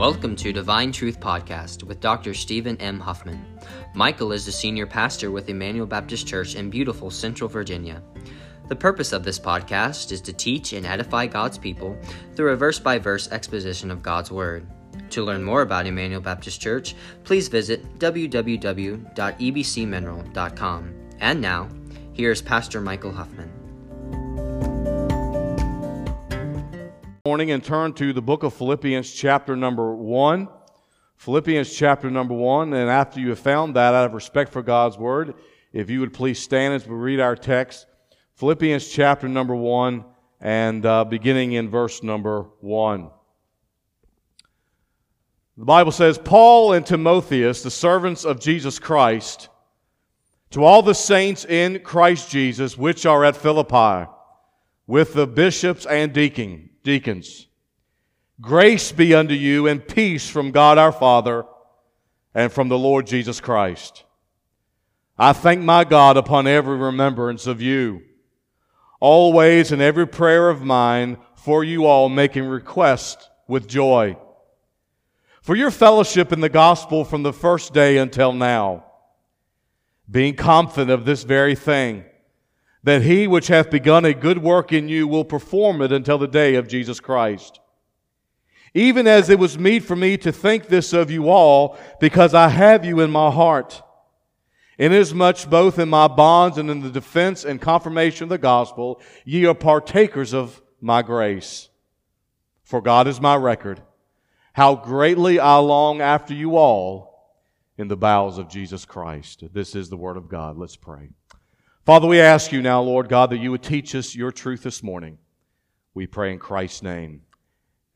Welcome to Divine Truth Podcast with Dr. Stephen M. Huffman. Michael is the senior pastor with Emmanuel Baptist Church in beautiful Central Virginia. The purpose of this podcast is to teach and edify God's people through a verse by verse exposition of God's Word. To learn more about Emmanuel Baptist Church, please visit www.ebcmineral.com. And now, here's Pastor Michael Huffman. Morning and turn to the book of Philippians, chapter number one. Philippians, chapter number one. And after you have found that, out of respect for God's word, if you would please stand as we read our text. Philippians, chapter number one, and uh, beginning in verse number one. The Bible says, Paul and Timotheus, the servants of Jesus Christ, to all the saints in Christ Jesus, which are at Philippi, with the bishops and deacon deacons. Grace be unto you and peace from God our Father and from the Lord Jesus Christ. I thank my God upon every remembrance of you, always in every prayer of mine for you all, making request with joy. For your fellowship in the gospel from the first day until now, being confident of this very thing that he which hath begun a good work in you will perform it until the day of Jesus Christ. Even as it was meet for me to think this of you all, because I have you in my heart. Inasmuch both in my bonds and in the defense and confirmation of the gospel, ye are partakers of my grace. For God is my record, how greatly I long after you all in the bowels of Jesus Christ. This is the word of God. Let's pray. Father, we ask you now, Lord God, that you would teach us your truth this morning. We pray in Christ's name.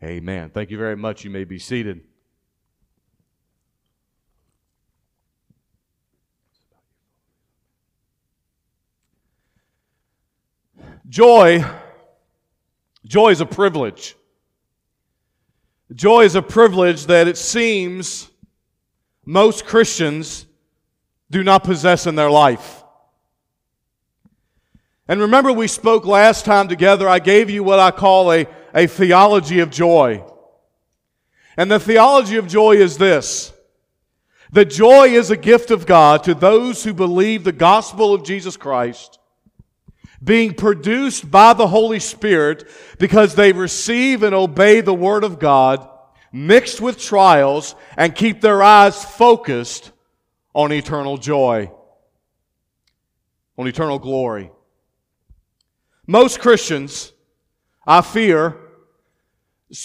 Amen. Thank you very much. You may be seated. Joy, joy is a privilege. Joy is a privilege that it seems most Christians do not possess in their life. And remember, we spoke last time together. I gave you what I call a, a theology of joy. And the theology of joy is this The joy is a gift of God to those who believe the gospel of Jesus Christ, being produced by the Holy Spirit because they receive and obey the Word of God, mixed with trials, and keep their eyes focused on eternal joy, on eternal glory. Most Christians, I fear,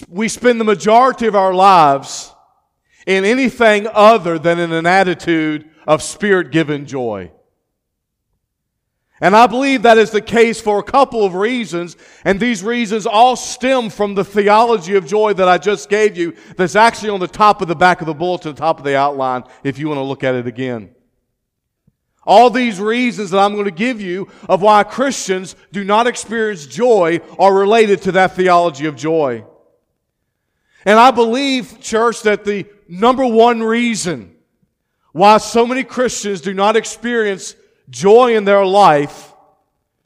we spend the majority of our lives in anything other than in an attitude of spirit given joy. And I believe that is the case for a couple of reasons, and these reasons all stem from the theology of joy that I just gave you, that's actually on the top of the back of the bulletin, the top of the outline, if you want to look at it again. All these reasons that I'm going to give you of why Christians do not experience joy are related to that theology of joy. And I believe, church, that the number one reason why so many Christians do not experience joy in their life,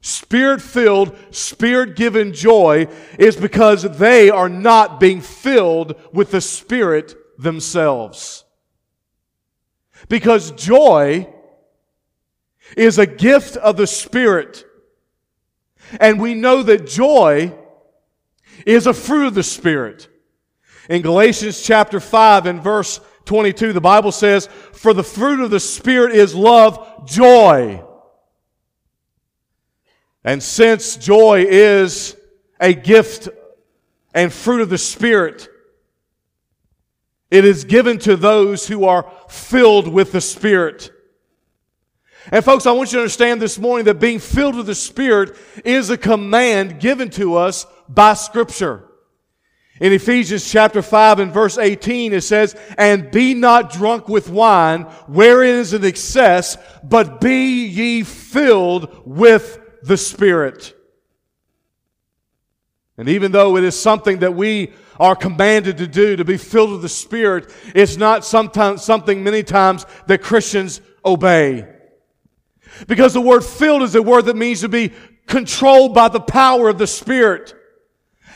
spirit filled, spirit given joy, is because they are not being filled with the Spirit themselves. Because joy is a gift of the Spirit. And we know that joy is a fruit of the Spirit. In Galatians chapter 5 and verse 22, the Bible says, For the fruit of the Spirit is love, joy. And since joy is a gift and fruit of the Spirit, it is given to those who are filled with the Spirit. And folks, I want you to understand this morning that being filled with the Spirit is a command given to us by Scripture. In Ephesians chapter 5 and verse 18, it says, And be not drunk with wine, wherein is an excess, but be ye filled with the Spirit. And even though it is something that we are commanded to do, to be filled with the Spirit, it's not sometimes, something many times that Christians obey. Because the word filled is a word that means to be controlled by the power of the Spirit.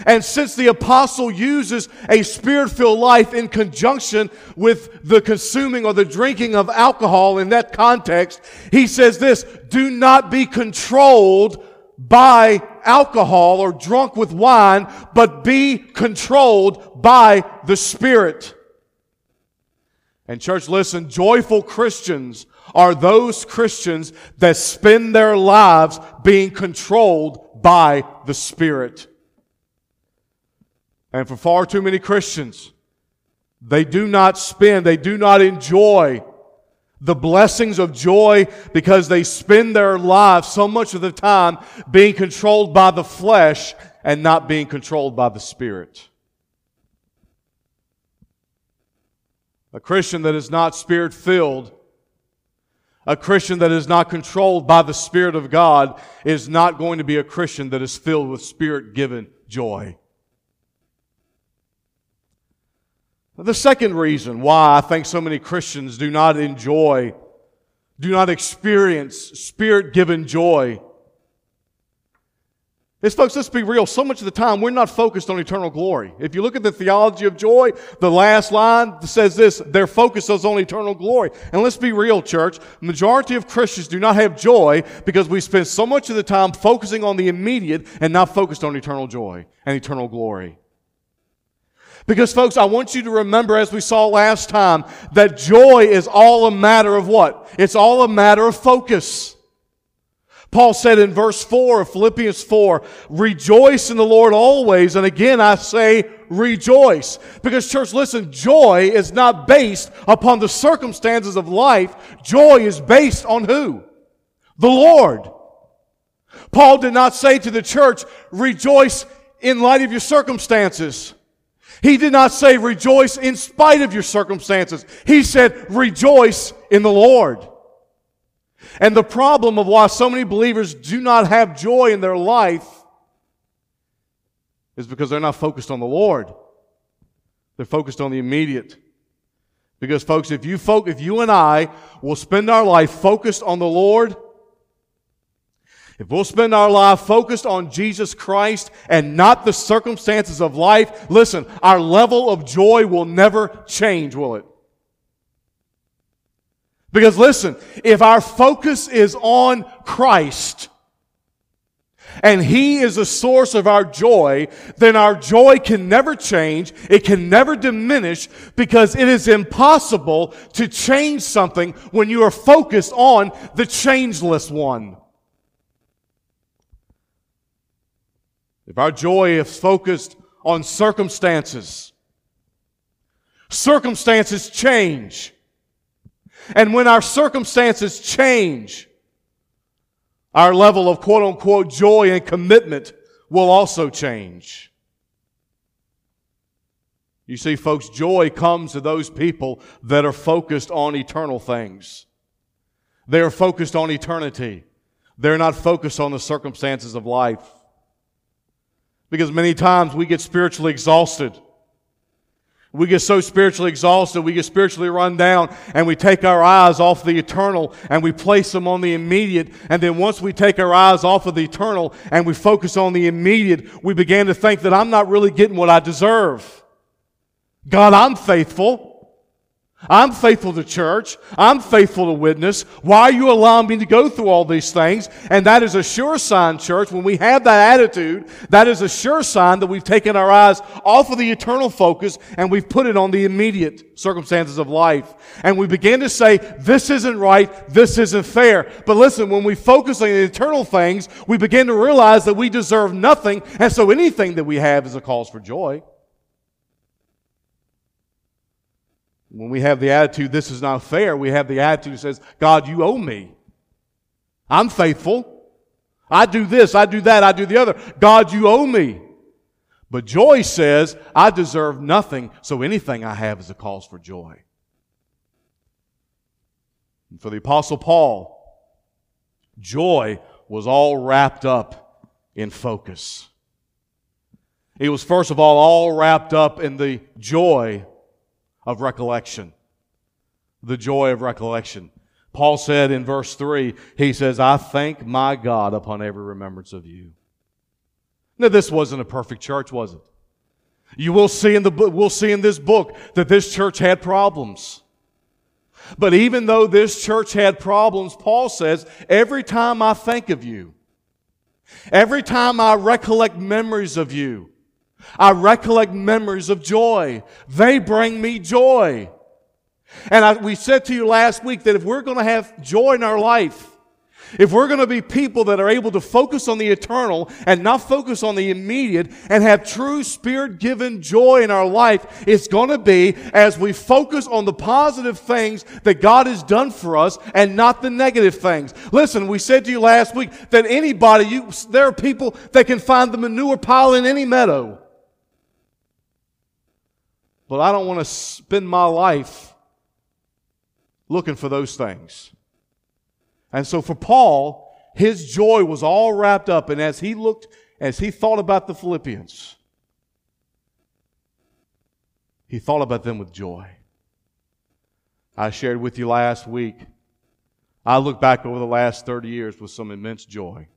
And since the apostle uses a spirit filled life in conjunction with the consuming or the drinking of alcohol in that context, he says this do not be controlled by alcohol or drunk with wine, but be controlled by the Spirit. And church, listen, joyful Christians are those Christians that spend their lives being controlled by the Spirit. And for far too many Christians, they do not spend, they do not enjoy the blessings of joy because they spend their lives so much of the time being controlled by the flesh and not being controlled by the Spirit. A Christian that is not spirit filled, a Christian that is not controlled by the Spirit of God, is not going to be a Christian that is filled with Spirit given joy. The second reason why I think so many Christians do not enjoy, do not experience spirit given joy folks, let's be real. So much of the time, we're not focused on eternal glory. If you look at the theology of joy, the last line says this, their focus is on eternal glory. And let's be real, church. Majority of Christians do not have joy because we spend so much of the time focusing on the immediate and not focused on eternal joy and eternal glory. Because folks, I want you to remember as we saw last time that joy is all a matter of what? It's all a matter of focus. Paul said in verse 4 of Philippians 4, rejoice in the Lord always. And again, I say rejoice. Because church, listen, joy is not based upon the circumstances of life. Joy is based on who? The Lord. Paul did not say to the church, rejoice in light of your circumstances. He did not say rejoice in spite of your circumstances. He said rejoice in the Lord. And the problem of why so many believers do not have joy in their life is because they're not focused on the Lord. They're focused on the immediate. Because folks, if you folk, if you and I will spend our life focused on the Lord, if we'll spend our life focused on Jesus Christ and not the circumstances of life, listen, our level of joy will never change, will it? Because listen, if our focus is on Christ, and He is the source of our joy, then our joy can never change. It can never diminish because it is impossible to change something when you are focused on the changeless one. If our joy is focused on circumstances, circumstances change. And when our circumstances change, our level of quote unquote joy and commitment will also change. You see, folks, joy comes to those people that are focused on eternal things. They are focused on eternity. They're not focused on the circumstances of life. Because many times we get spiritually exhausted. We get so spiritually exhausted, we get spiritually run down, and we take our eyes off the eternal and we place them on the immediate. And then once we take our eyes off of the eternal and we focus on the immediate, we begin to think that I'm not really getting what I deserve. God, I'm faithful. I'm faithful to church. I'm faithful to witness. Why are you allowing me to go through all these things? And that is a sure sign, church. When we have that attitude, that is a sure sign that we've taken our eyes off of the eternal focus and we've put it on the immediate circumstances of life. And we begin to say, this isn't right. This isn't fair. But listen, when we focus on the eternal things, we begin to realize that we deserve nothing. And so anything that we have is a cause for joy. When we have the attitude, this is not fair, we have the attitude that says, God, you owe me. I'm faithful. I do this, I do that, I do the other. God, you owe me. But joy says, I deserve nothing, so anything I have is a cause for joy. And for the Apostle Paul, joy was all wrapped up in focus. It was, first of all, all wrapped up in the joy of recollection. The joy of recollection. Paul said in verse 3, he says, I thank my God upon every remembrance of you. Now, this wasn't a perfect church, was it? You will see in the book, we'll see in this book that this church had problems. But even though this church had problems, Paul says, every time I think of you, every time I recollect memories of you, I recollect memories of joy. They bring me joy. And I, we said to you last week that if we're going to have joy in our life, if we're going to be people that are able to focus on the eternal and not focus on the immediate and have true spirit given joy in our life, it's going to be as we focus on the positive things that God has done for us and not the negative things. Listen, we said to you last week that anybody, you, there are people that can find the manure pile in any meadow. But I don't want to spend my life looking for those things. And so for Paul, his joy was all wrapped up. And as he looked, as he thought about the Philippians, he thought about them with joy. I shared with you last week. I look back over the last 30 years with some immense joy.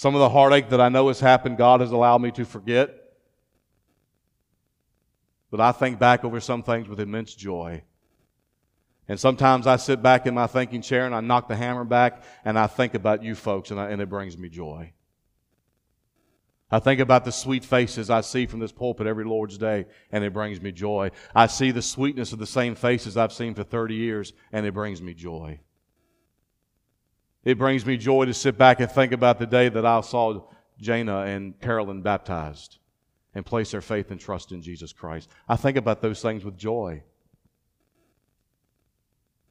Some of the heartache that I know has happened, God has allowed me to forget. But I think back over some things with immense joy. And sometimes I sit back in my thinking chair and I knock the hammer back and I think about you folks and, I, and it brings me joy. I think about the sweet faces I see from this pulpit every Lord's Day, and it brings me joy. I see the sweetness of the same faces I've seen for 30 years, and it brings me joy. It brings me joy to sit back and think about the day that I saw Jana and Carolyn baptized and place their faith and trust in Jesus Christ. I think about those things with joy.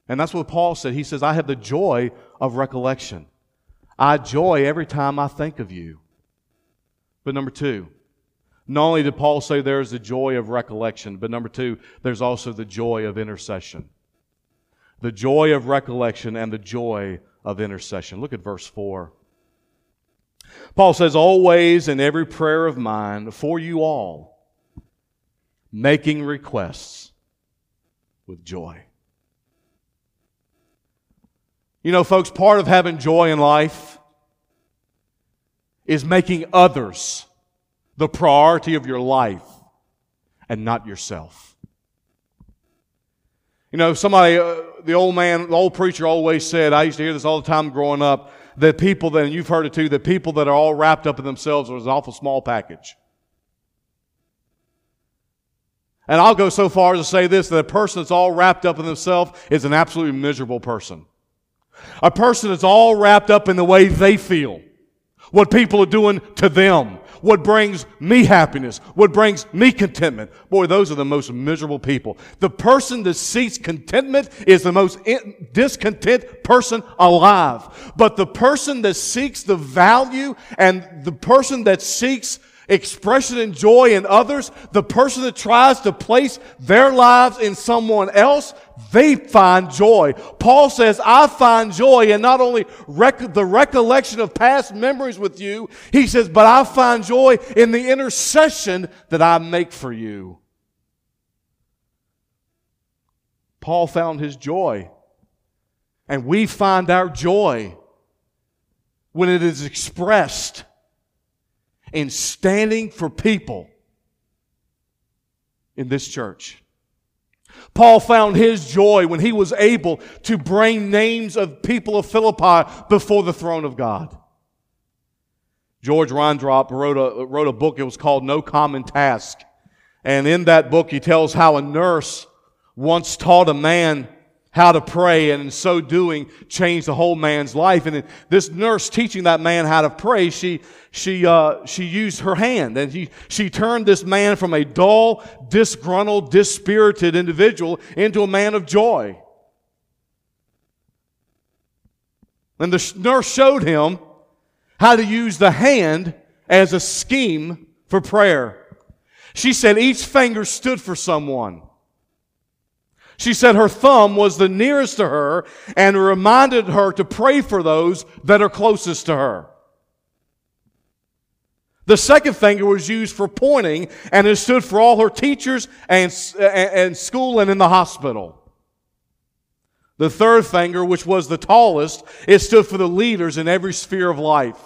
And that's what Paul said. He says, I have the joy of recollection. I joy every time I think of you. But number two, not only did Paul say there's the joy of recollection, but number two, there's also the joy of intercession. The joy of recollection and the joy of intercession. Look at verse 4. Paul says, Always in every prayer of mine for you all, making requests with joy. You know, folks, part of having joy in life is making others the priority of your life and not yourself. You know, somebody, uh, the old man, the old preacher always said, I used to hear this all the time growing up, that people that, and you've heard it too, that people that are all wrapped up in themselves are an awful small package. And I'll go so far as to say this, that a person that's all wrapped up in themselves is an absolutely miserable person. A person that's all wrapped up in the way they feel, what people are doing to them, what brings me happiness, what brings me contentment. Boy, those are the most miserable people. The person that seeks contentment is the most discontent person alive. But the person that seeks the value and the person that seeks expression and joy in others, the person that tries to place their lives in someone else, they find joy. Paul says, I find joy in not only rec- the recollection of past memories with you, he says, but I find joy in the intercession that I make for you. Paul found his joy. And we find our joy when it is expressed in standing for people in this church. Paul found his joy when he was able to bring names of people of Philippi before the throne of God. George Reindorp wrote a, wrote a book, it was called No Common Task. And in that book, he tells how a nurse once taught a man how to pray, and in so doing, changed the whole man's life. And this nurse teaching that man how to pray, she she uh, she used her hand, and she she turned this man from a dull, disgruntled, dispirited individual into a man of joy. And the nurse showed him how to use the hand as a scheme for prayer. She said each finger stood for someone. She said her thumb was the nearest to her and reminded her to pray for those that are closest to her. The second finger was used for pointing and it stood for all her teachers and, and school and in the hospital. The third finger, which was the tallest, it stood for the leaders in every sphere of life.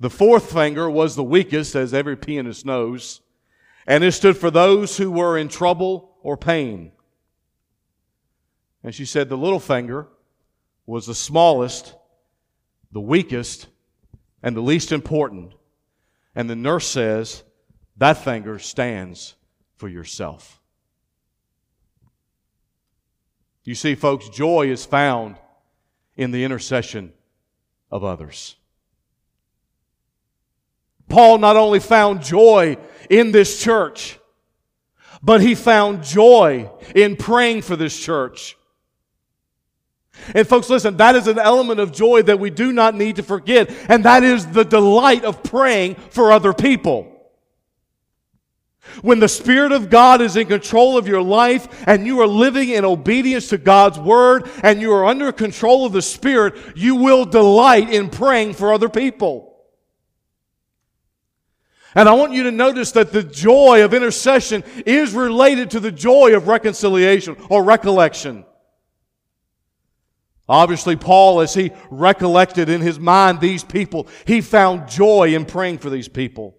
The fourth finger was the weakest, as every pianist knows, and it stood for those who were in trouble or pain. And she said the little finger was the smallest, the weakest, and the least important. And the nurse says that finger stands for yourself. You see, folks, joy is found in the intercession of others. Paul not only found joy in this church, but he found joy in praying for this church. And folks, listen, that is an element of joy that we do not need to forget, and that is the delight of praying for other people. When the Spirit of God is in control of your life and you are living in obedience to God's Word and you are under control of the Spirit, you will delight in praying for other people. And I want you to notice that the joy of intercession is related to the joy of reconciliation or recollection. Obviously, Paul, as he recollected in his mind these people, he found joy in praying for these people.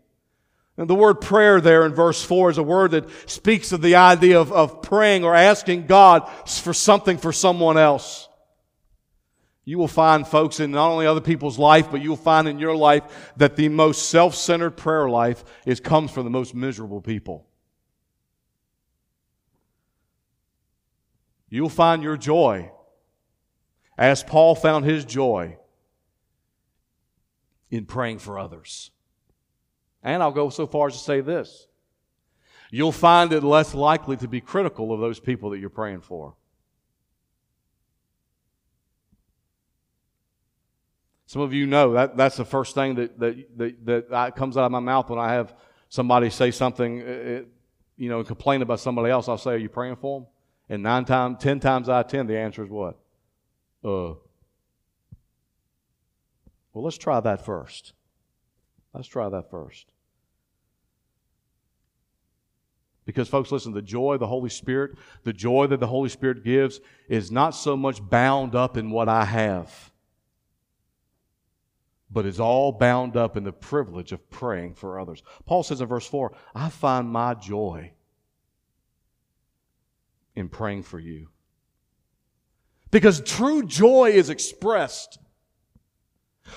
And the word prayer there in verse 4 is a word that speaks of the idea of, of praying or asking God for something for someone else. You will find, folks, in not only other people's life, but you'll find in your life that the most self centered prayer life is, comes from the most miserable people. You'll find your joy as Paul found his joy in praying for others. And I'll go so far as to say this you'll find it less likely to be critical of those people that you're praying for. Some of you know that that's the first thing that, that, that, that comes out of my mouth when I have somebody say something, uh, uh, you know, complain about somebody else. I'll say, Are you praying for them? And nine times, ten times out of ten, the answer is what? Uh, well, let's try that first. Let's try that first. Because, folks, listen, the joy of the Holy Spirit, the joy that the Holy Spirit gives, is not so much bound up in what I have, but is all bound up in the privilege of praying for others. Paul says in verse 4 I find my joy in praying for you. Because true joy is expressed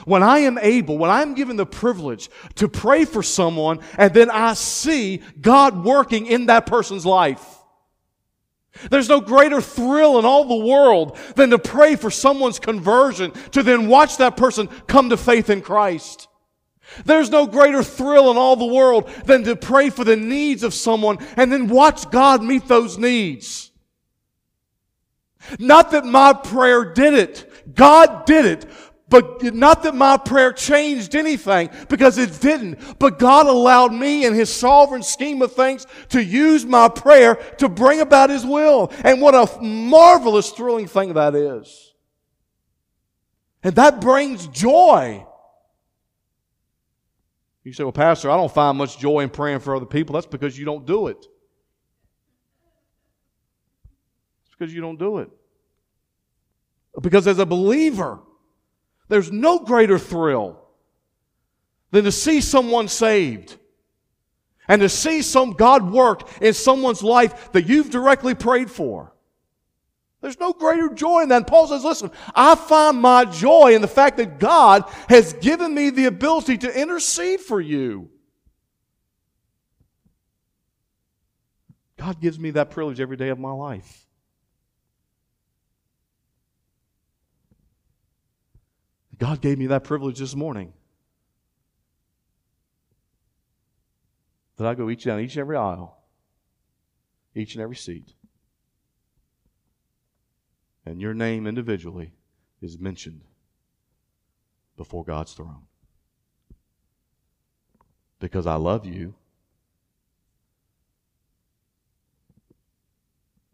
when I am able, when I'm given the privilege to pray for someone and then I see God working in that person's life. There's no greater thrill in all the world than to pray for someone's conversion, to then watch that person come to faith in Christ. There's no greater thrill in all the world than to pray for the needs of someone and then watch God meet those needs. Not that my prayer did it. God did it. But not that my prayer changed anything, because it didn't. But God allowed me in His sovereign scheme of things to use my prayer to bring about His will. And what a marvelous, thrilling thing that is. And that brings joy. You say, well, Pastor, I don't find much joy in praying for other people. That's because you don't do it. It's because you don't do it. Because as a believer, there's no greater thrill than to see someone saved and to see some God work in someone's life that you've directly prayed for. There's no greater joy in that. Paul says, listen, I find my joy in the fact that God has given me the ability to intercede for you. God gives me that privilege every day of my life. God gave me that privilege this morning. That I go each down each and every aisle, each and every seat. And your name individually is mentioned before God's throne. Because I love you.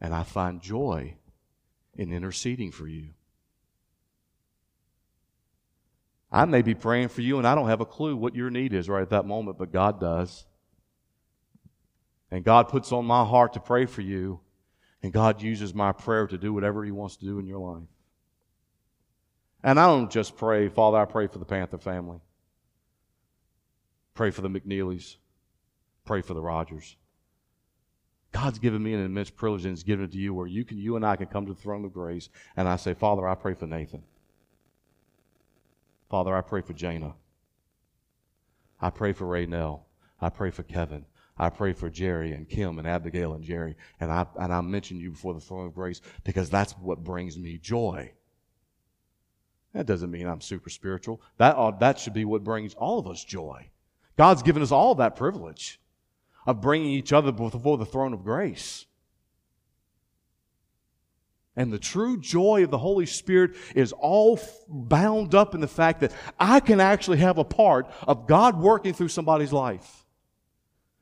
And I find joy in interceding for you. I may be praying for you and I don't have a clue what your need is right at that moment, but God does. And God puts on my heart to pray for you. And God uses my prayer to do whatever He wants to do in your life. And I don't just pray, Father, I pray for the Panther family. Pray for the McNeelys. Pray for the Rogers. God's given me an immense privilege and He's given it to you where you can you and I can come to the throne of grace and I say, Father, I pray for Nathan. Father, I pray for Jana. I pray for Raynell. I pray for Kevin. I pray for Jerry and Kim and Abigail and Jerry. And I, and I mention you before the throne of grace because that's what brings me joy. That doesn't mean I'm super spiritual. That, uh, that should be what brings all of us joy. God's given us all that privilege of bringing each other before the throne of grace. And the true joy of the Holy Spirit is all bound up in the fact that I can actually have a part of God working through somebody's life.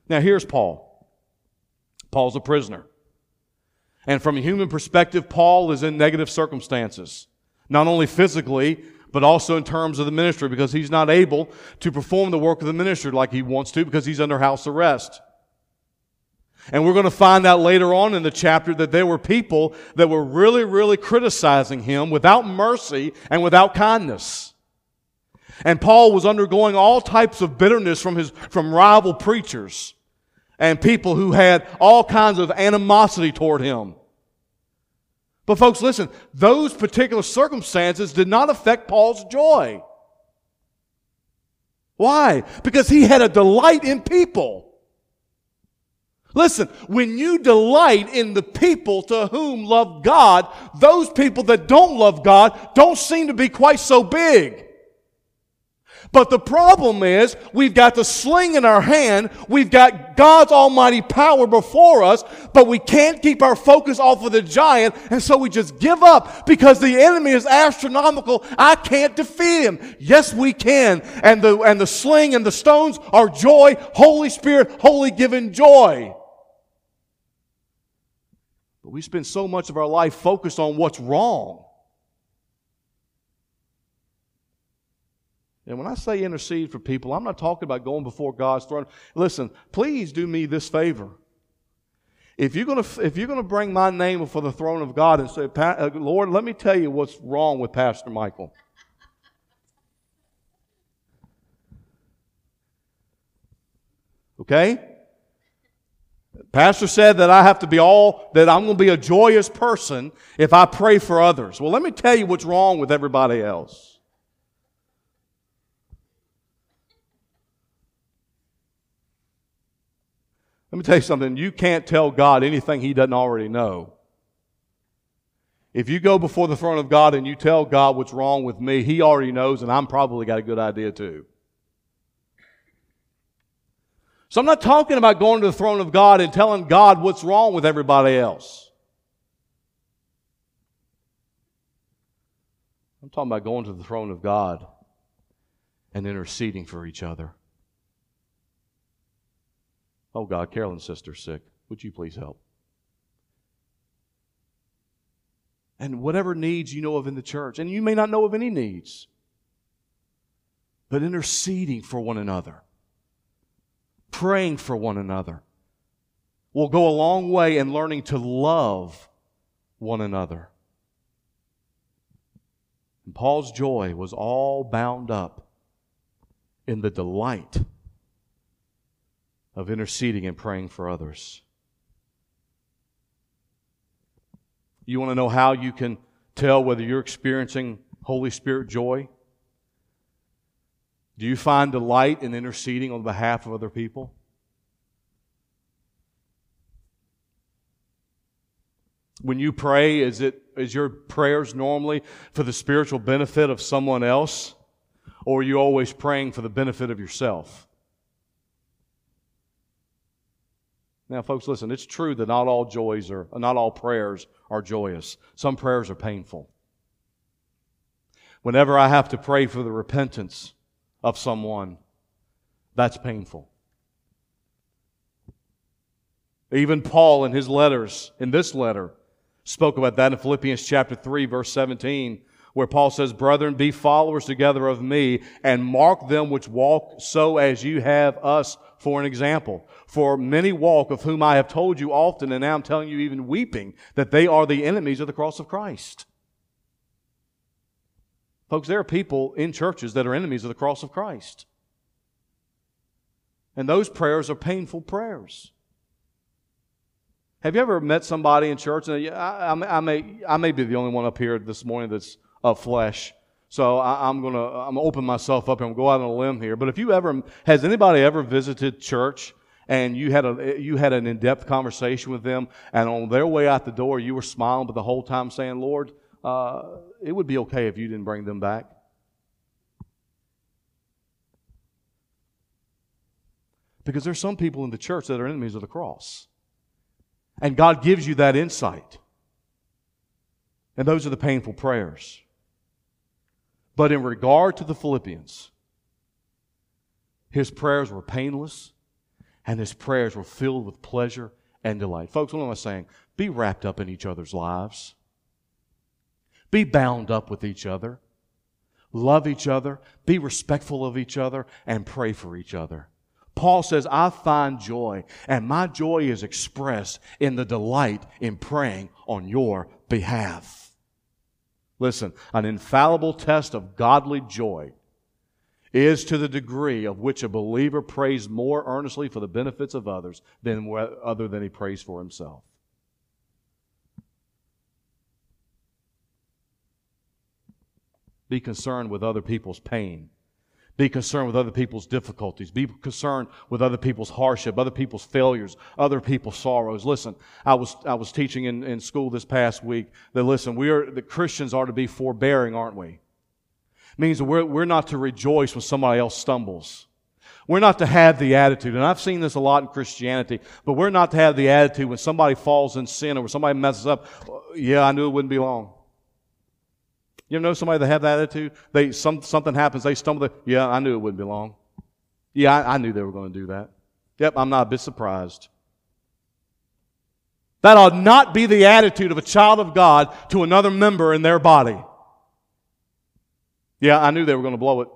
Now, here's Paul. Paul's a prisoner. And from a human perspective, Paul is in negative circumstances, not only physically, but also in terms of the ministry, because he's not able to perform the work of the ministry like he wants to because he's under house arrest. And we're going to find out later on in the chapter that there were people that were really, really criticizing him without mercy and without kindness. And Paul was undergoing all types of bitterness from his, from rival preachers and people who had all kinds of animosity toward him. But folks, listen, those particular circumstances did not affect Paul's joy. Why? Because he had a delight in people. Listen, when you delight in the people to whom love God, those people that don't love God don't seem to be quite so big. But the problem is, we've got the sling in our hand, we've got God's almighty power before us, but we can't keep our focus off of the giant, and so we just give up because the enemy is astronomical. I can't defeat him. Yes, we can. And the, and the sling and the stones are joy, Holy Spirit, holy given joy. But we spend so much of our life focused on what's wrong. And when I say intercede for people, I'm not talking about going before God's throne. Listen, please do me this favor. If you're going to, if you're going to bring my name before the throne of God and say, uh, Lord, let me tell you what's wrong with Pastor Michael. Okay? Pastor said that I have to be all, that I'm going to be a joyous person if I pray for others. Well, let me tell you what's wrong with everybody else. Let me tell you something. You can't tell God anything He doesn't already know. If you go before the throne of God and you tell God what's wrong with me, He already knows, and I'm probably got a good idea too. So I'm not talking about going to the throne of God and telling God what's wrong with everybody else. I'm talking about going to the throne of God and interceding for each other. Oh God, Carolyn's sister's sick. Would you please help? And whatever needs you know of in the church, and you may not know of any needs, but interceding for one another praying for one another will go a long way in learning to love one another. And Paul's joy was all bound up in the delight of interceding and praying for others. You want to know how you can tell whether you're experiencing Holy Spirit joy? Do you find delight in interceding on behalf of other people? When you pray, is it is your prayers normally for the spiritual benefit of someone else? Or are you always praying for the benefit of yourself? Now, folks, listen, it's true that not all joys are not all prayers are joyous. Some prayers are painful. Whenever I have to pray for the repentance of someone, that's painful. Even Paul in his letters, in this letter, spoke about that in Philippians chapter 3, verse 17, where Paul says, Brethren, be followers together of me, and mark them which walk so as you have us for an example. For many walk, of whom I have told you often, and now I'm telling you even weeping, that they are the enemies of the cross of Christ. Folks, there are people in churches that are enemies of the cross of Christ. And those prayers are painful prayers. Have you ever met somebody in church? And I, I, I, may, I may be the only one up here this morning that's of flesh. So I, am gonna I'm gonna open myself up and go out on a limb here. But if you ever has anybody ever visited church and you had a you had an in-depth conversation with them, and on their way out the door you were smiling, but the whole time saying, "Lord, uh, it would be okay if you didn't bring them back." Because there's some people in the church that are enemies of the cross. And God gives you that insight. And those are the painful prayers. But in regard to the Philippians, his prayers were painless and his prayers were filled with pleasure and delight. Folks, what am I saying? Be wrapped up in each other's lives. Be bound up with each other. Love each other. Be respectful of each other and pray for each other. Paul says, I find joy, and my joy is expressed in the delight in praying on your behalf. Listen, an infallible test of godly joy is to the degree of which a believer prays more earnestly for the benefits of others than other than he prays for himself. Be concerned with other people's pain be concerned with other people's difficulties. Be concerned with other people's hardship, other people's failures, other people's sorrows. Listen, I was, I was teaching in, in school this past week that listen, we are, the Christians are to be forbearing, aren't we? It means we're, we're not to rejoice when somebody else stumbles. We're not to have the attitude, and I've seen this a lot in Christianity, but we're not to have the attitude when somebody falls in sin or when somebody messes up, oh, yeah, I knew it wouldn't be long. You know somebody that have that attitude? They some, something happens, they stumble. They, yeah, I knew it wouldn't be long. Yeah, I, I knew they were going to do that. Yep, I'm not a bit surprised. That ought not be the attitude of a child of God to another member in their body. Yeah, I knew they were going to blow it.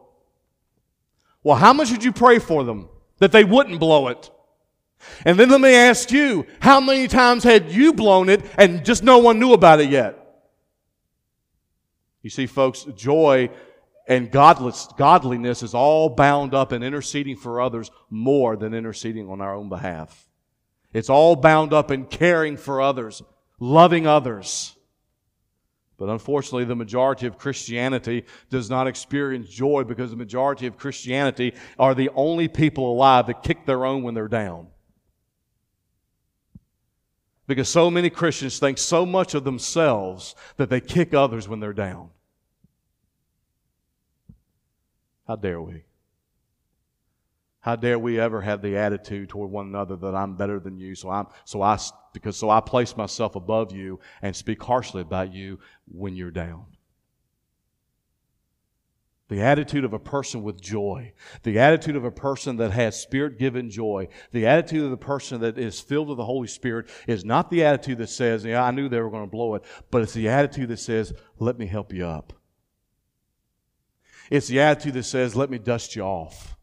Well, how much did you pray for them that they wouldn't blow it? And then let me ask you, how many times had you blown it and just no one knew about it yet? You see, folks, joy and godliness is all bound up in interceding for others more than interceding on our own behalf. It's all bound up in caring for others, loving others. But unfortunately, the majority of Christianity does not experience joy because the majority of Christianity are the only people alive that kick their own when they're down. Because so many Christians think so much of themselves that they kick others when they're down. How dare we? How dare we ever have the attitude toward one another that I'm better than you, so I'm so I because so I place myself above you and speak harshly about you when you're down. The attitude of a person with joy, the attitude of a person that has spirit given joy, the attitude of the person that is filled with the Holy Spirit is not the attitude that says, Yeah, I knew they were going to blow it, but it's the attitude that says, Let me help you up. It's the attitude that says, Let me dust you off.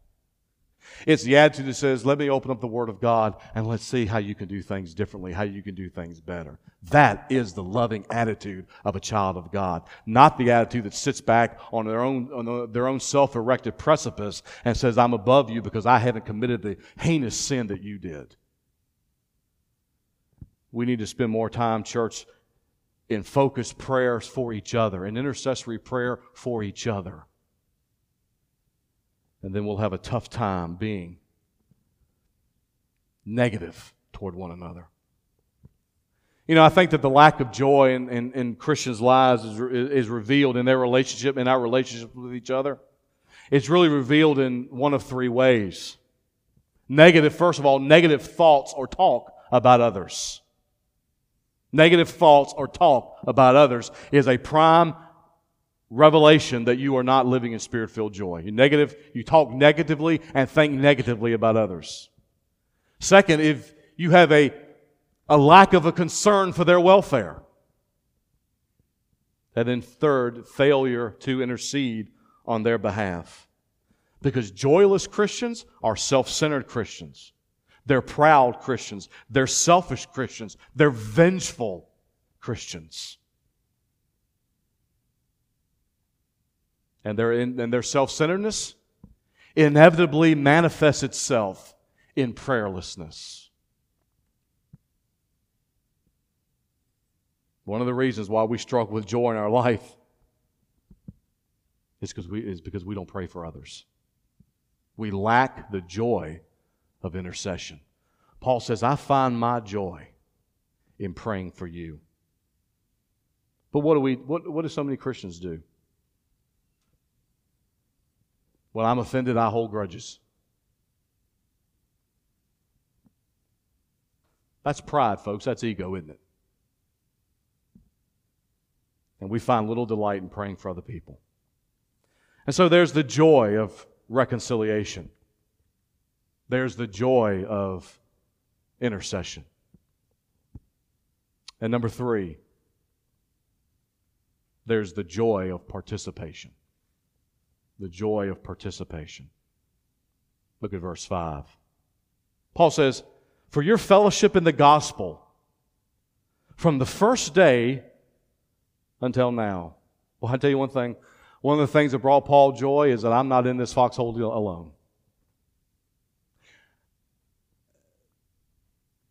It's the attitude that says, Let me open up the Word of God and let's see how you can do things differently, how you can do things better. That is the loving attitude of a child of God, not the attitude that sits back on their own, on their own self erected precipice and says, I'm above you because I haven't committed the heinous sin that you did. We need to spend more time, church, in focused prayers for each other, in intercessory prayer for each other. And then we'll have a tough time being negative toward one another. You know, I think that the lack of joy in, in, in Christians' lives is, is revealed in their relationship, in our relationship with each other. It's really revealed in one of three ways. Negative, first of all, negative thoughts or talk about others. Negative thoughts or talk about others is a prime revelation that you are not living in spirit filled joy. You negative, you talk negatively and think negatively about others. Second, if you have a, a lack of a concern for their welfare. And then, third, failure to intercede on their behalf. Because joyless Christians are self centered Christians. They're proud Christians. They're selfish Christians. They're vengeful Christians. And their, and their self centeredness inevitably manifests itself in prayerlessness. One of the reasons why we struggle with joy in our life is because we, is because we don't pray for others. We lack the joy of intercession. Paul says, I find my joy in praying for you. But what do we what, what do so many Christians do? When I'm offended, I hold grudges. That's pride, folks. That's ego, isn't it? And we find little delight in praying for other people. And so there's the joy of reconciliation. There's the joy of intercession. And number three, there's the joy of participation. The joy of participation. Look at verse 5. Paul says, For your fellowship in the gospel from the first day until now. Well, I'll tell you one thing. One of the things that brought Paul joy is that I'm not in this foxhole alone.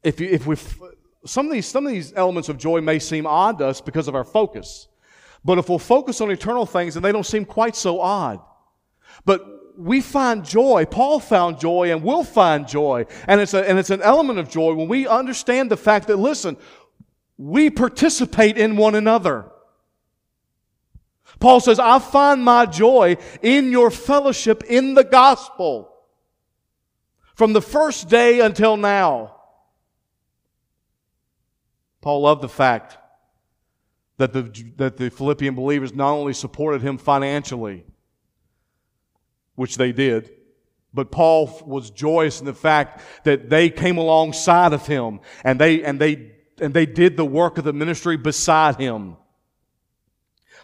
If, if we some of these some of these elements of joy may seem odd to us because of our focus, but if we'll focus on eternal things, then they don't seem quite so odd. But we find joy. Paul found joy and we'll find joy. And it's, a, and it's an element of joy when we understand the fact that, listen, we participate in one another. Paul says, I find my joy in your fellowship in the gospel from the first day until now. Paul loved the fact that the, that the Philippian believers not only supported him financially, which they did, but Paul was joyous in the fact that they came alongside of him and they, and they, and they did the work of the ministry beside him.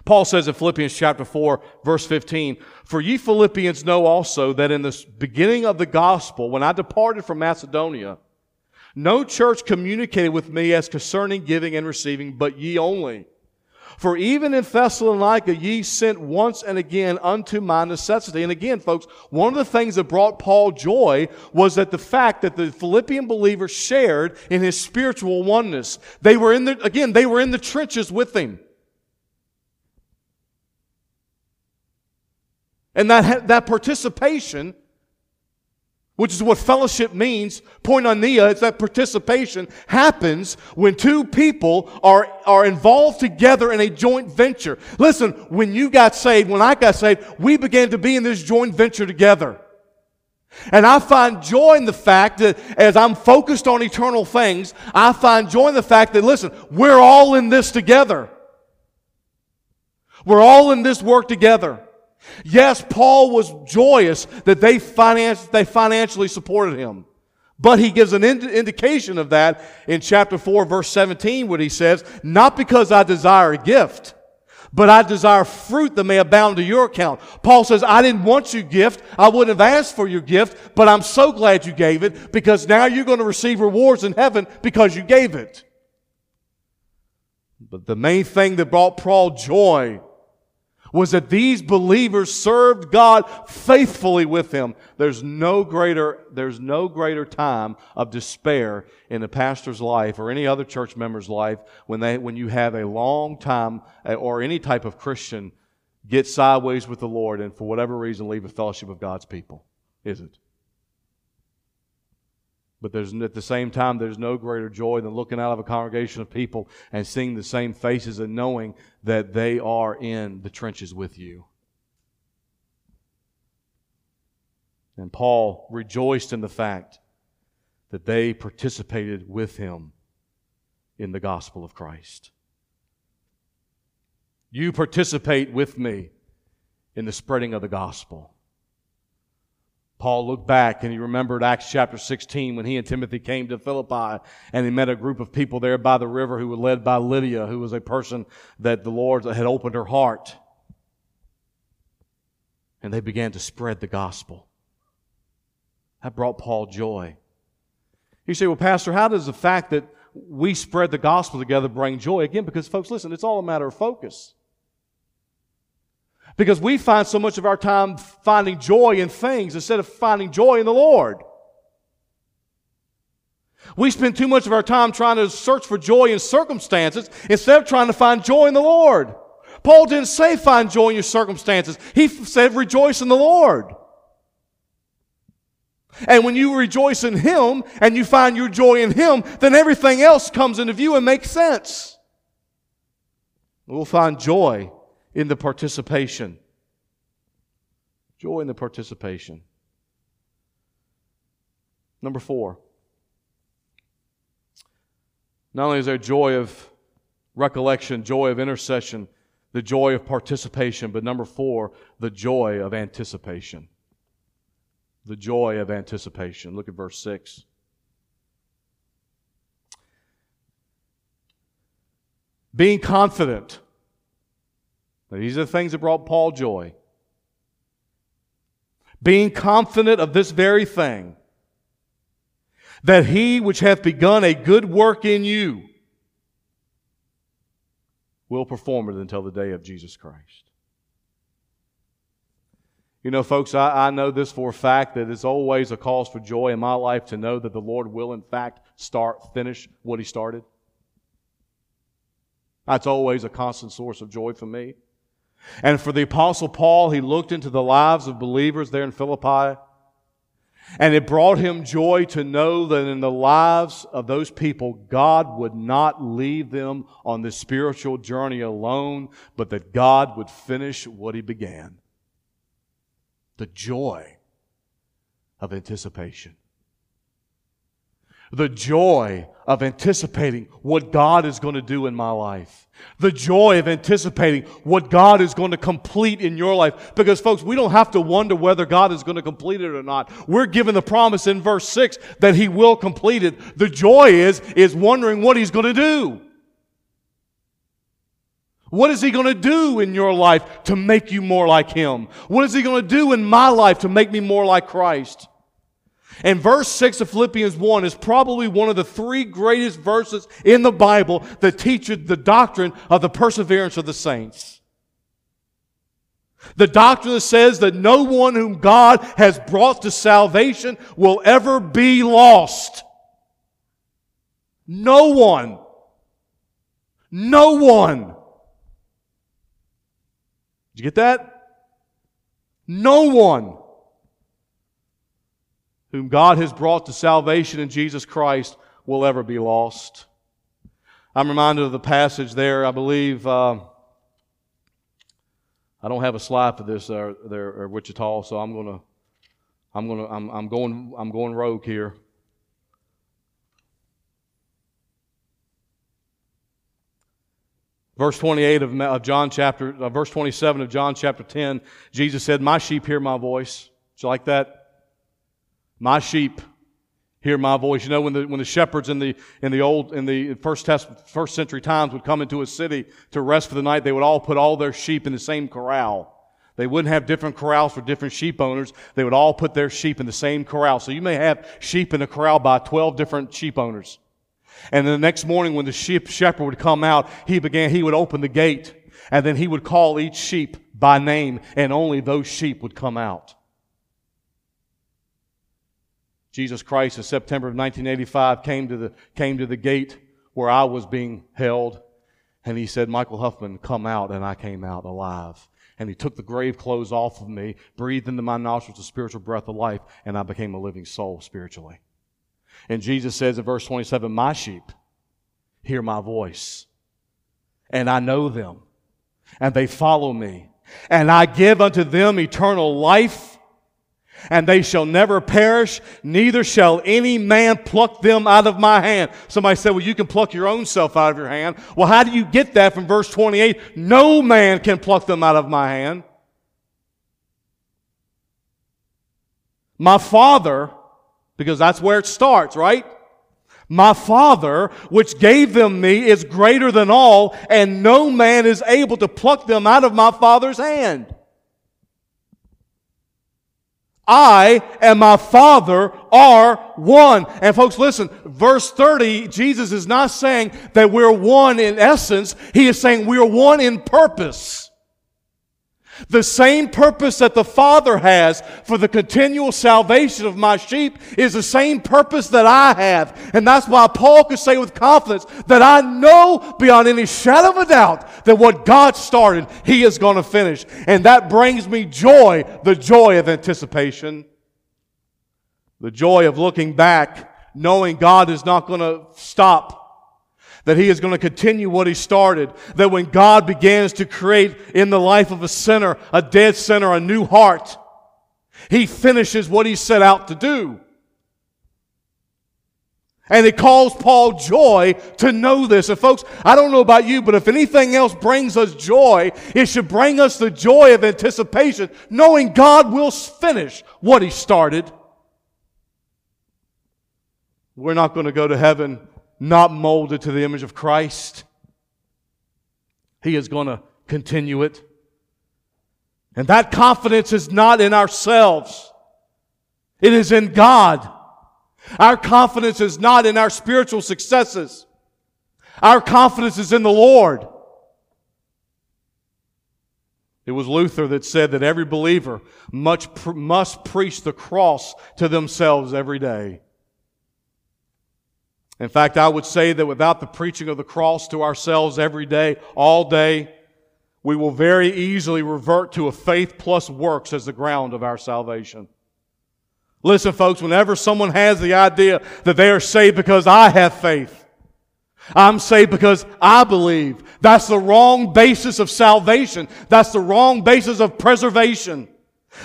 Paul says in Philippians chapter 4, verse 15, For ye Philippians know also that in the beginning of the gospel, when I departed from Macedonia, no church communicated with me as concerning giving and receiving, but ye only. For even in Thessalonica ye sent once and again unto my necessity. And again, folks, one of the things that brought Paul joy was that the fact that the Philippian believers shared in his spiritual oneness. They were in the, again, they were in the trenches with him. And that, that participation, which is what fellowship means, koinonia, it's that participation happens when two people are, are involved together in a joint venture. Listen, when you got saved, when I got saved, we began to be in this joint venture together. And I find joy in the fact that as I'm focused on eternal things, I find joy in the fact that, listen, we're all in this together. We're all in this work together. Yes, Paul was joyous that they, finance, they financially supported him. But he gives an ind- indication of that in chapter 4, verse 17, when he says, Not because I desire a gift, but I desire fruit that may abound to your account. Paul says, I didn't want your gift. I wouldn't have asked for your gift, but I'm so glad you gave it because now you're going to receive rewards in heaven because you gave it. But the main thing that brought Paul joy was that these believers served God faithfully with him. There's no greater, there's no greater time of despair in a pastor's life or any other church member's life when they, when you have a long time uh, or any type of Christian get sideways with the Lord and for whatever reason leave a fellowship of God's people. Is it? But there's, at the same time, there's no greater joy than looking out of a congregation of people and seeing the same faces and knowing that they are in the trenches with you. And Paul rejoiced in the fact that they participated with him in the gospel of Christ. You participate with me in the spreading of the gospel. Paul looked back and he remembered Acts chapter 16 when he and Timothy came to Philippi and he met a group of people there by the river who were led by Lydia, who was a person that the Lord had opened her heart. And they began to spread the gospel. That brought Paul joy. You say, well, Pastor, how does the fact that we spread the gospel together bring joy? Again, because folks, listen, it's all a matter of focus. Because we find so much of our time finding joy in things instead of finding joy in the Lord. We spend too much of our time trying to search for joy in circumstances instead of trying to find joy in the Lord. Paul didn't say find joy in your circumstances. He said rejoice in the Lord. And when you rejoice in Him and you find your joy in Him, then everything else comes into view and makes sense. We'll find joy in the participation. Joy in the participation. Number four. Not only is there joy of recollection, joy of intercession, the joy of participation, but number four, the joy of anticipation. The joy of anticipation. Look at verse 6. Being confident these are the things that brought Paul joy. Being confident of this very thing, that he which hath begun a good work in you will perform it until the day of Jesus Christ. You know, folks, I, I, know this for a fact that it's always a cause for joy in my life to know that the Lord will, in fact, start, finish what He started. That's always a constant source of joy for me. And for the apostle Paul, he looked into the lives of believers there in Philippi. And it brought him joy to know that in the lives of those people, God would not leave them on this spiritual journey alone, but that God would finish what he began. The joy of anticipation the joy of anticipating what God is going to do in my life. The joy of anticipating what God is going to complete in your life. Because folks, we don't have to wonder whether God is going to complete it or not. We're given the promise in verse 6 that He will complete it. The joy is, is wondering what He's going to do. What is He going to do in your life to make you more like Him? What is He going to do in my life to make me more like Christ? And verse 6 of Philippians 1 is probably one of the three greatest verses in the Bible that teaches the doctrine of the perseverance of the saints. The doctrine that says that no one whom God has brought to salvation will ever be lost. No one. No one. Did you get that? No one whom God has brought to salvation in Jesus Christ will ever be lost. I'm reminded of the passage there, I believe. Uh, I don't have a slide for this uh, there, or Wichita, so I'm gonna, I'm gonna, I'm, I'm going, I'm going rogue here. Verse 28 of, of John chapter, uh, verse 27 of John chapter 10, Jesus said, "My sheep hear my voice." Do you like that? My sheep hear my voice. You know, when the, when the shepherds in the, in the old, in the first, test, first century times would come into a city to rest for the night, they would all put all their sheep in the same corral. They wouldn't have different corrals for different sheep owners. They would all put their sheep in the same corral. So you may have sheep in a corral by 12 different sheep owners. And the next morning when the sheep shepherd would come out, he began, he would open the gate and then he would call each sheep by name and only those sheep would come out. Jesus Christ in September of 1985 came to the, came to the gate where I was being held. And he said, Michael Huffman, come out. And I came out alive. And he took the grave clothes off of me, breathed into my nostrils the spiritual breath of life, and I became a living soul spiritually. And Jesus says in verse 27, My sheep hear my voice, and I know them, and they follow me, and I give unto them eternal life and they shall never perish, neither shall any man pluck them out of my hand. Somebody said, well, you can pluck your own self out of your hand. Well, how do you get that from verse 28? No man can pluck them out of my hand. My Father, because that's where it starts, right? My Father, which gave them me, is greater than all, and no man is able to pluck them out of my Father's hand. I and my Father are one. And folks, listen, verse 30, Jesus is not saying that we're one in essence. He is saying we're one in purpose. The same purpose that the Father has for the continual salvation of my sheep is the same purpose that I have. And that's why Paul could say with confidence that I know beyond any shadow of a doubt that what God started, He is going to finish. And that brings me joy, the joy of anticipation, the joy of looking back, knowing God is not going to stop that he is going to continue what he started. That when God begins to create in the life of a sinner, a dead sinner, a new heart, he finishes what he set out to do. And it calls Paul joy to know this. And folks, I don't know about you, but if anything else brings us joy, it should bring us the joy of anticipation, knowing God will finish what he started. We're not going to go to heaven not molded to the image of Christ. He is going to continue it. And that confidence is not in ourselves. It is in God. Our confidence is not in our spiritual successes. Our confidence is in the Lord. It was Luther that said that every believer must, must preach the cross to themselves every day. In fact, I would say that without the preaching of the cross to ourselves every day, all day, we will very easily revert to a faith plus works as the ground of our salvation. Listen, folks, whenever someone has the idea that they are saved because I have faith, I'm saved because I believe. That's the wrong basis of salvation. That's the wrong basis of preservation.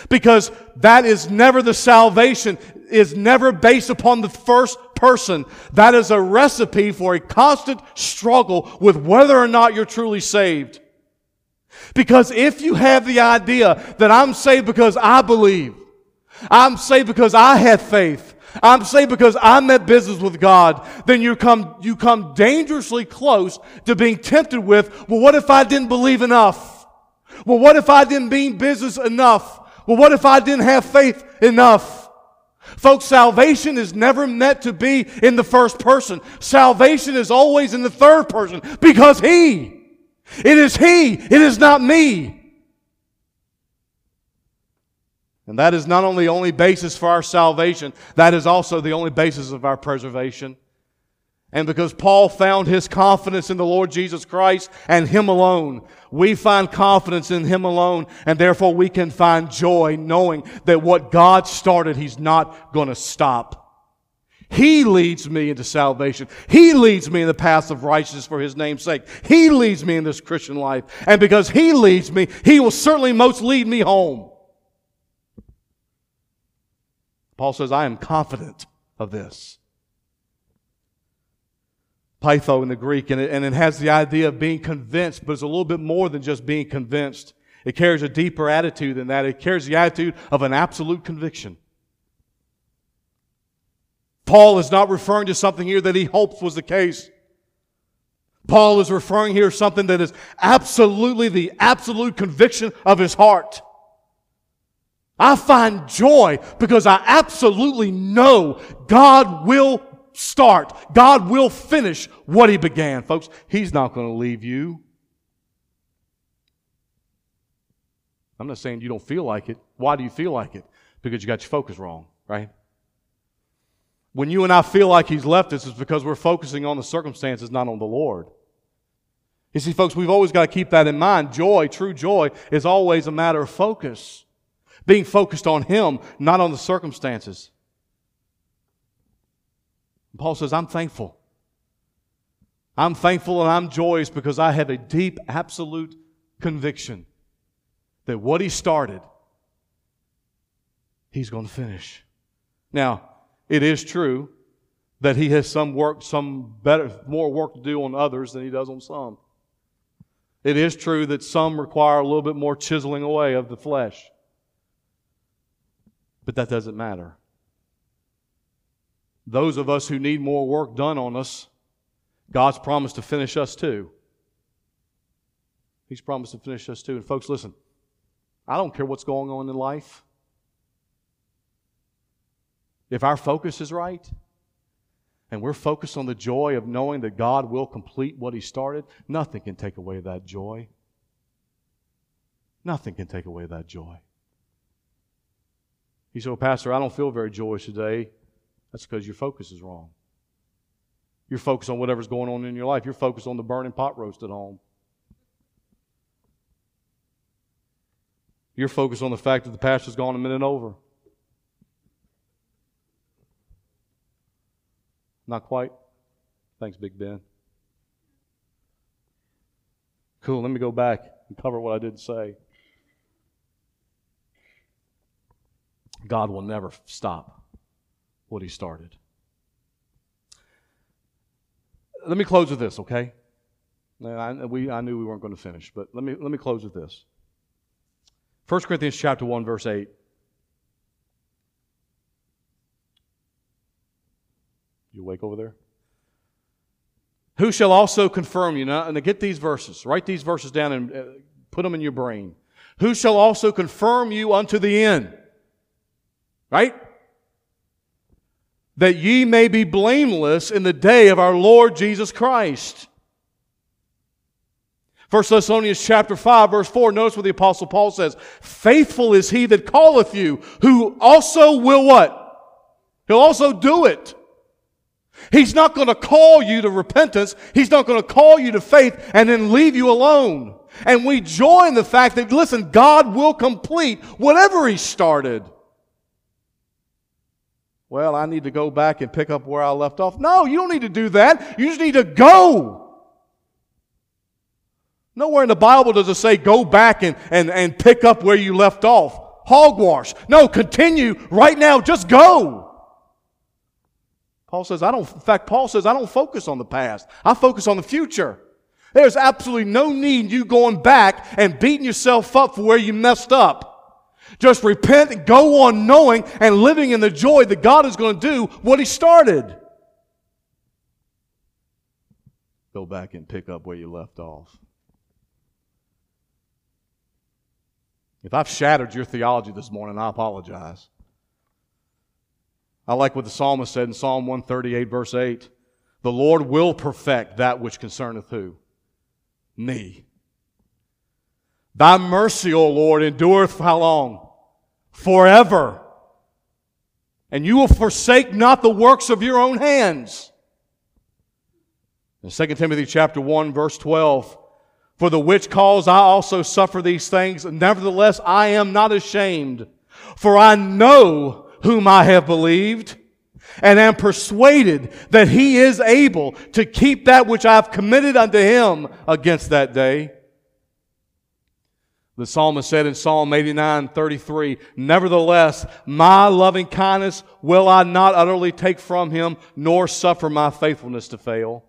Because that is never the salvation, is never based upon the first person. That is a recipe for a constant struggle with whether or not you're truly saved. Because if you have the idea that I'm saved because I believe, I'm saved because I have faith, I'm saved because I met business with God, then you come, you come dangerously close to being tempted with, well, what if I didn't believe enough? Well, what if I didn't mean business enough? Well, what if I didn't have faith enough? Folks, salvation is never meant to be in the first person. Salvation is always in the third person because He. It is He. It is not me. And that is not only the only basis for our salvation, that is also the only basis of our preservation. And because Paul found his confidence in the Lord Jesus Christ and Him alone, we find confidence in Him alone, and therefore we can find joy knowing that what God started, He's not going to stop. He leads me into salvation. He leads me in the path of righteousness for His name's sake. He leads me in this Christian life. And because He leads me, He will certainly most lead me home. Paul says, I am confident of this. Peitho in the Greek, and it, and it has the idea of being convinced, but it's a little bit more than just being convinced. It carries a deeper attitude than that. It carries the attitude of an absolute conviction. Paul is not referring to something here that he hopes was the case. Paul is referring here to something that is absolutely the absolute conviction of his heart. I find joy because I absolutely know God will start. God will finish what He began. Folks, He's not going to leave you. I'm not saying you don't feel like it. Why do you feel like it? Because you got your focus wrong, right? When you and I feel like He's left us, it's because we're focusing on the circumstances, not on the Lord. You see, folks, we've always got to keep that in mind. Joy, true joy, is always a matter of focus. Being focused on Him, not on the circumstances. Paul says, I'm thankful. I'm thankful and I'm joyous because I have a deep, absolute conviction that what he started, he's going to finish. Now, it is true that he has some work, some better, more work to do on others than he does on some. It is true that some require a little bit more chiseling away of the flesh. But that doesn't matter. Those of us who need more work done on us, God's promised to finish us too. He's promised to finish us too. And folks, listen, I don't care what's going on in life. If our focus is right, and we're focused on the joy of knowing that God will complete what He started, nothing can take away that joy. Nothing can take away that joy. You say, well, Pastor, I don't feel very joyous today. That's because your focus is wrong. You're focused on whatever's going on in your life. You're focused on the burning pot roast at home. You're focused on the fact that the pastor's gone a minute over. Not quite. Thanks, Big Ben. Cool, let me go back and cover what I didn't say. God will never stop what He started. Let me close with this, okay? I, we, I knew we weren't going to finish, but let me, let me close with this. 1 Corinthians chapter 1, verse 8. You awake over there? Who shall also confirm you? Now, and to get these verses, write these verses down and uh, put them in your brain. Who shall also confirm you unto the end? Right? That ye may be blameless in the day of our Lord Jesus Christ. 1 Thessalonians chapter 5 verse 4, notice what the apostle Paul says. Faithful is he that calleth you, who also will what? He'll also do it. He's not going to call you to repentance. He's not going to call you to faith and then leave you alone. And we join the fact that, listen, God will complete whatever He started. Well, I need to go back and pick up where I left off. No, you don't need to do that. You just need to go. Nowhere in the Bible does it say go back and, and, and pick up where you left off. Hogwash. No, continue right now. Just go. Paul says, I don't, in fact, Paul says, I don't focus on the past. I focus on the future. There's absolutely no need you going back and beating yourself up for where you messed up. Just repent and go on knowing and living in the joy that God is going to do what He started. Go back and pick up where you left off. If I've shattered your theology this morning, I apologize. I like what the psalmist said in Psalm 138, verse 8. The Lord will perfect that which concerneth who? Me. Thy mercy, O Lord, endureth how long? Forever. And you will forsake not the works of your own hands. In 2 Timothy chapter 1, verse 12, for the which cause I also suffer these things, nevertheless I am not ashamed, for I know whom I have believed, and am persuaded that he is able to keep that which I have committed unto him against that day. The psalmist said in Psalm 89, 33, Nevertheless, my loving kindness will I not utterly take from him, nor suffer my faithfulness to fail.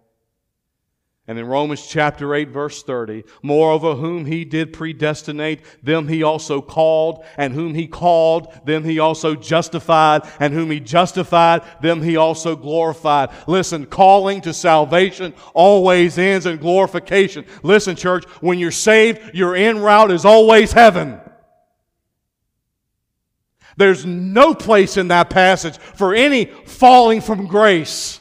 And in Romans chapter 8 verse 30, moreover whom he did predestinate, them he also called, and whom he called, them he also justified, and whom he justified, them he also glorified. Listen, calling to salvation always ends in glorification. Listen, church, when you're saved, your end route is always heaven. There's no place in that passage for any falling from grace.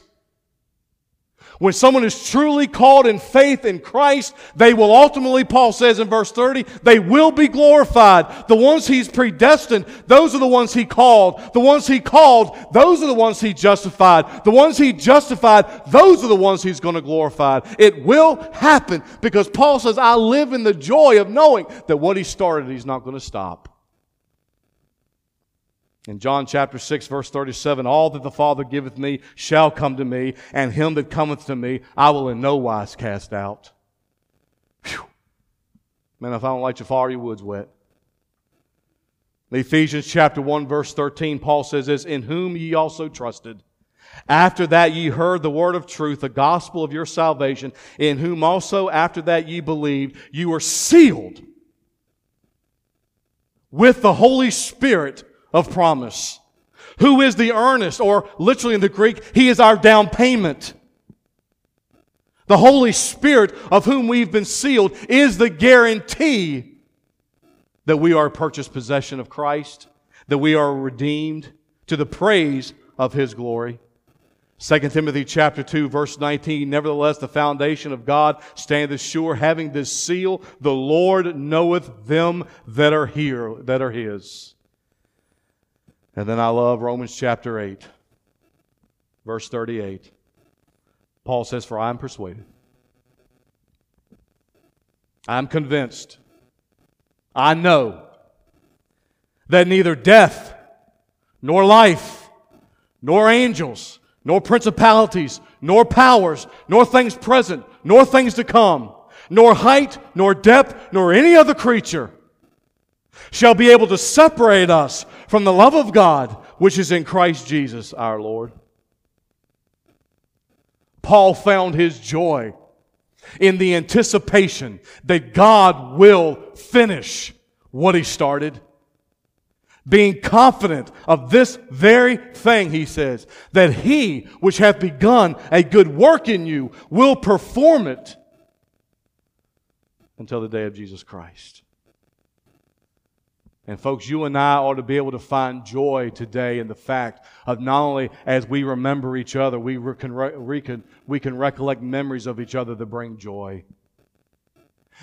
When someone is truly called in faith in Christ, they will ultimately, Paul says in verse 30, they will be glorified. The ones he's predestined, those are the ones he called. The ones he called, those are the ones he justified. The ones he justified, those are the ones he's going to glorify. It will happen because Paul says, I live in the joy of knowing that what he started, he's not going to stop. In John chapter 6, verse 37, all that the Father giveth me shall come to me, and him that cometh to me I will in no wise cast out. Whew. Man, if I don't light your fire, your wood's wet. In Ephesians chapter 1, verse 13, Paul says this, In whom ye also trusted. After that ye heard the word of truth, the gospel of your salvation, in whom also after that ye believed, you were sealed with the Holy Spirit of promise. Who is the earnest, or literally in the Greek, He is our down payment. The Holy Spirit, of whom we've been sealed, is the guarantee that we are purchased possession of Christ, that we are redeemed to the praise of His glory. 2 Timothy chapter 2 verse 19, nevertheless the foundation of God standeth sure, having this seal, the Lord knoweth them that are here, that are his. And then I love Romans chapter 8, verse 38. Paul says, For I am persuaded. I am convinced. I know that neither death, nor life, nor angels, nor principalities, nor powers, nor things present, nor things to come, nor height, nor depth, nor any other creature shall be able to separate us from the love of God which is in Christ Jesus our Lord. Paul found his joy in the anticipation that God will finish what he started being confident of this very thing, he says, that he which hath begun a good work in you will perform it until the day of Jesus Christ. And folks, you and I ought to be able to find joy today in the fact of not only as we remember each other, we can, we can, we can recollect memories of each other that bring joy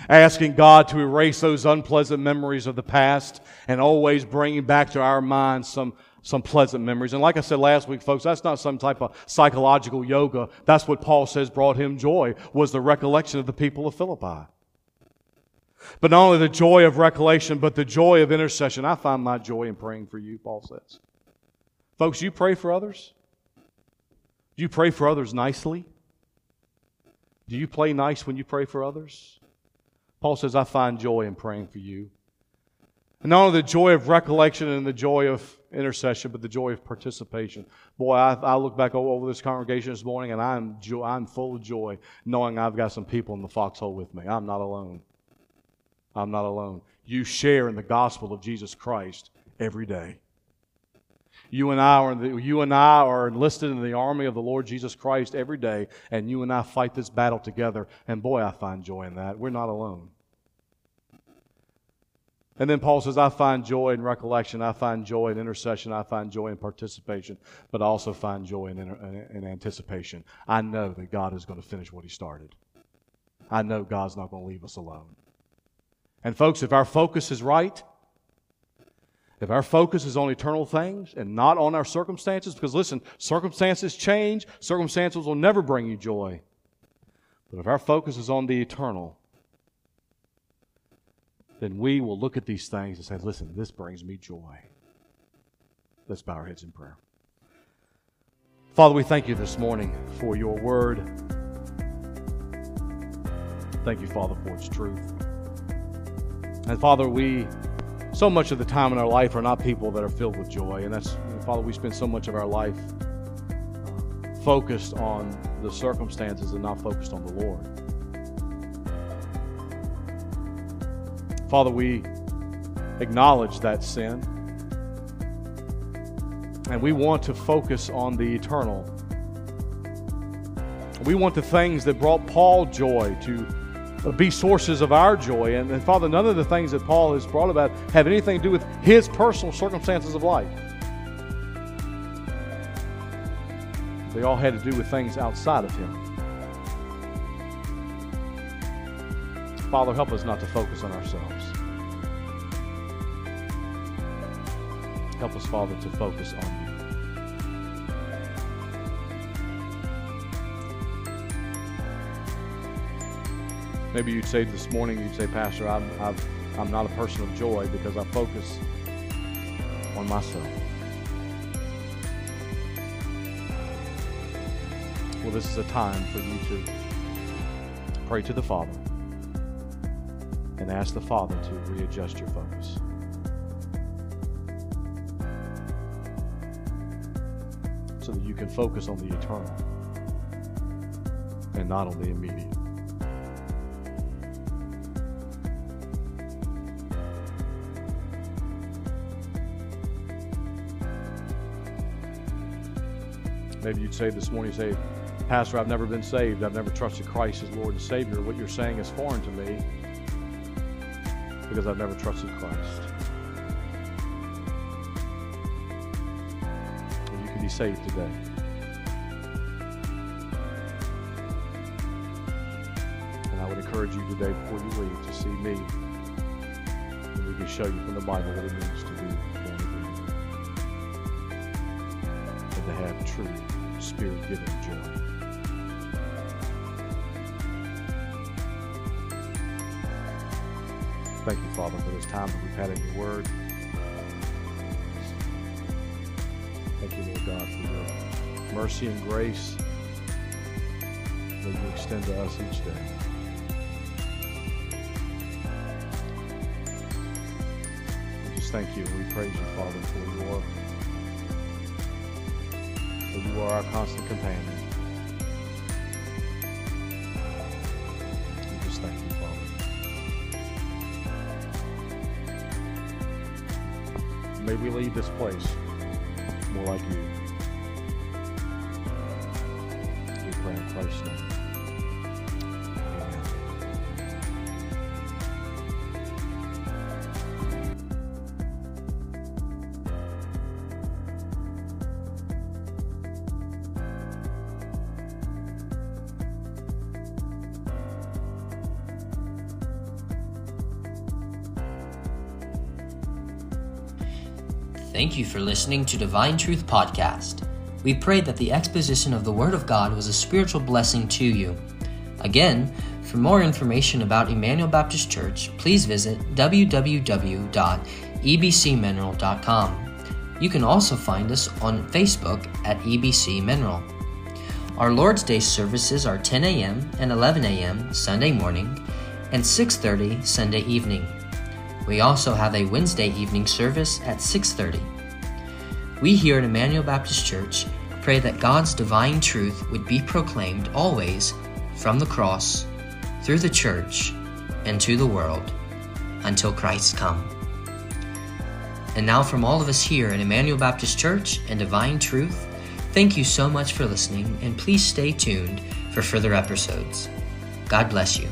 asking God to erase those unpleasant memories of the past and always bringing back to our minds some, some pleasant memories. And like I said last week, folks, that's not some type of psychological yoga. That's what Paul says brought him joy, was the recollection of the people of Philippi. But not only the joy of recollection, but the joy of intercession. I find my joy in praying for you, Paul says. Folks, you pray for others? Do you pray for others nicely? Do you play nice when you pray for others? Paul says, I find joy in praying for you. And not only the joy of recollection and the joy of intercession, but the joy of participation. Boy, I, I look back over this congregation this morning and I'm, jo- I'm full of joy knowing I've got some people in the foxhole with me. I'm not alone. I'm not alone. You share in the gospel of Jesus Christ every day. You and I are the, you and I are enlisted in the army of the Lord Jesus Christ every day, and you and I fight this battle together. And boy, I find joy in that. We're not alone. And then Paul says, I find joy in recollection, I find joy in intercession, I find joy in participation, but I also find joy in, in, in anticipation. I know that God is going to finish what He started. I know God's not going to leave us alone. And folks, if our focus is right, if our focus is on eternal things and not on our circumstances, because listen, circumstances change, circumstances will never bring you joy. But if our focus is on the eternal, then we will look at these things and say, listen, this brings me joy. Let's bow our heads in prayer. Father, we thank you this morning for your word. Thank you, Father, for its truth. And Father, we so much of the time in our life are not people that are filled with joy. And that's, Father, we spend so much of our life uh, focused on the circumstances and not focused on the Lord. Father, we acknowledge that sin. And we want to focus on the eternal. We want the things that brought Paul joy to Uh, be sources of our joy. And, and, Father, none of the things that Paul has brought about have anything to do with his personal circumstances of life. They all had to do with things outside of him. Father, help us not to focus on ourselves. Help us, Father, to focus on you. Maybe you'd say this morning, you'd say, Pastor, I'm, I'm, I'm not a person of joy because I focus on myself. Well, this is a time for you to pray to the Father and ask the Father to readjust your focus. So that you can focus on the eternal and not on the immediate. Maybe you'd say this morning, say, Pastor, I've never been saved. I've never trusted Christ as Lord and Savior. What you're saying is foreign to me because I've never trusted Christ. And you can be saved today. And I would encourage you today before you leave to see me. And we can show you from the Bible what it means to be born again. And to have true spirit-given joy. Thank you, Father, for this time that we've had in your word. Thank you, Lord God, for your mercy and grace that you extend to us each day. We just thank you. We praise you, Father, for your for you are our constant companion. We just thank you, Father. May we leave this place more like you. You for listening to Divine Truth Podcast. We pray that the exposition of the Word of God was a spiritual blessing to you. Again, for more information about Emmanuel Baptist Church, please visit www.ebcmineral.com. You can also find us on Facebook at EBC Mineral. Our Lord's Day services are 10 a.m. and 11 a.m. Sunday morning and 6:30 Sunday evening. We also have a Wednesday evening service at 6:30. We here at Emmanuel Baptist Church pray that God's divine truth would be proclaimed always from the cross, through the church, and to the world until Christ come. And now from all of us here at Emmanuel Baptist Church and Divine Truth, thank you so much for listening and please stay tuned for further episodes. God bless you.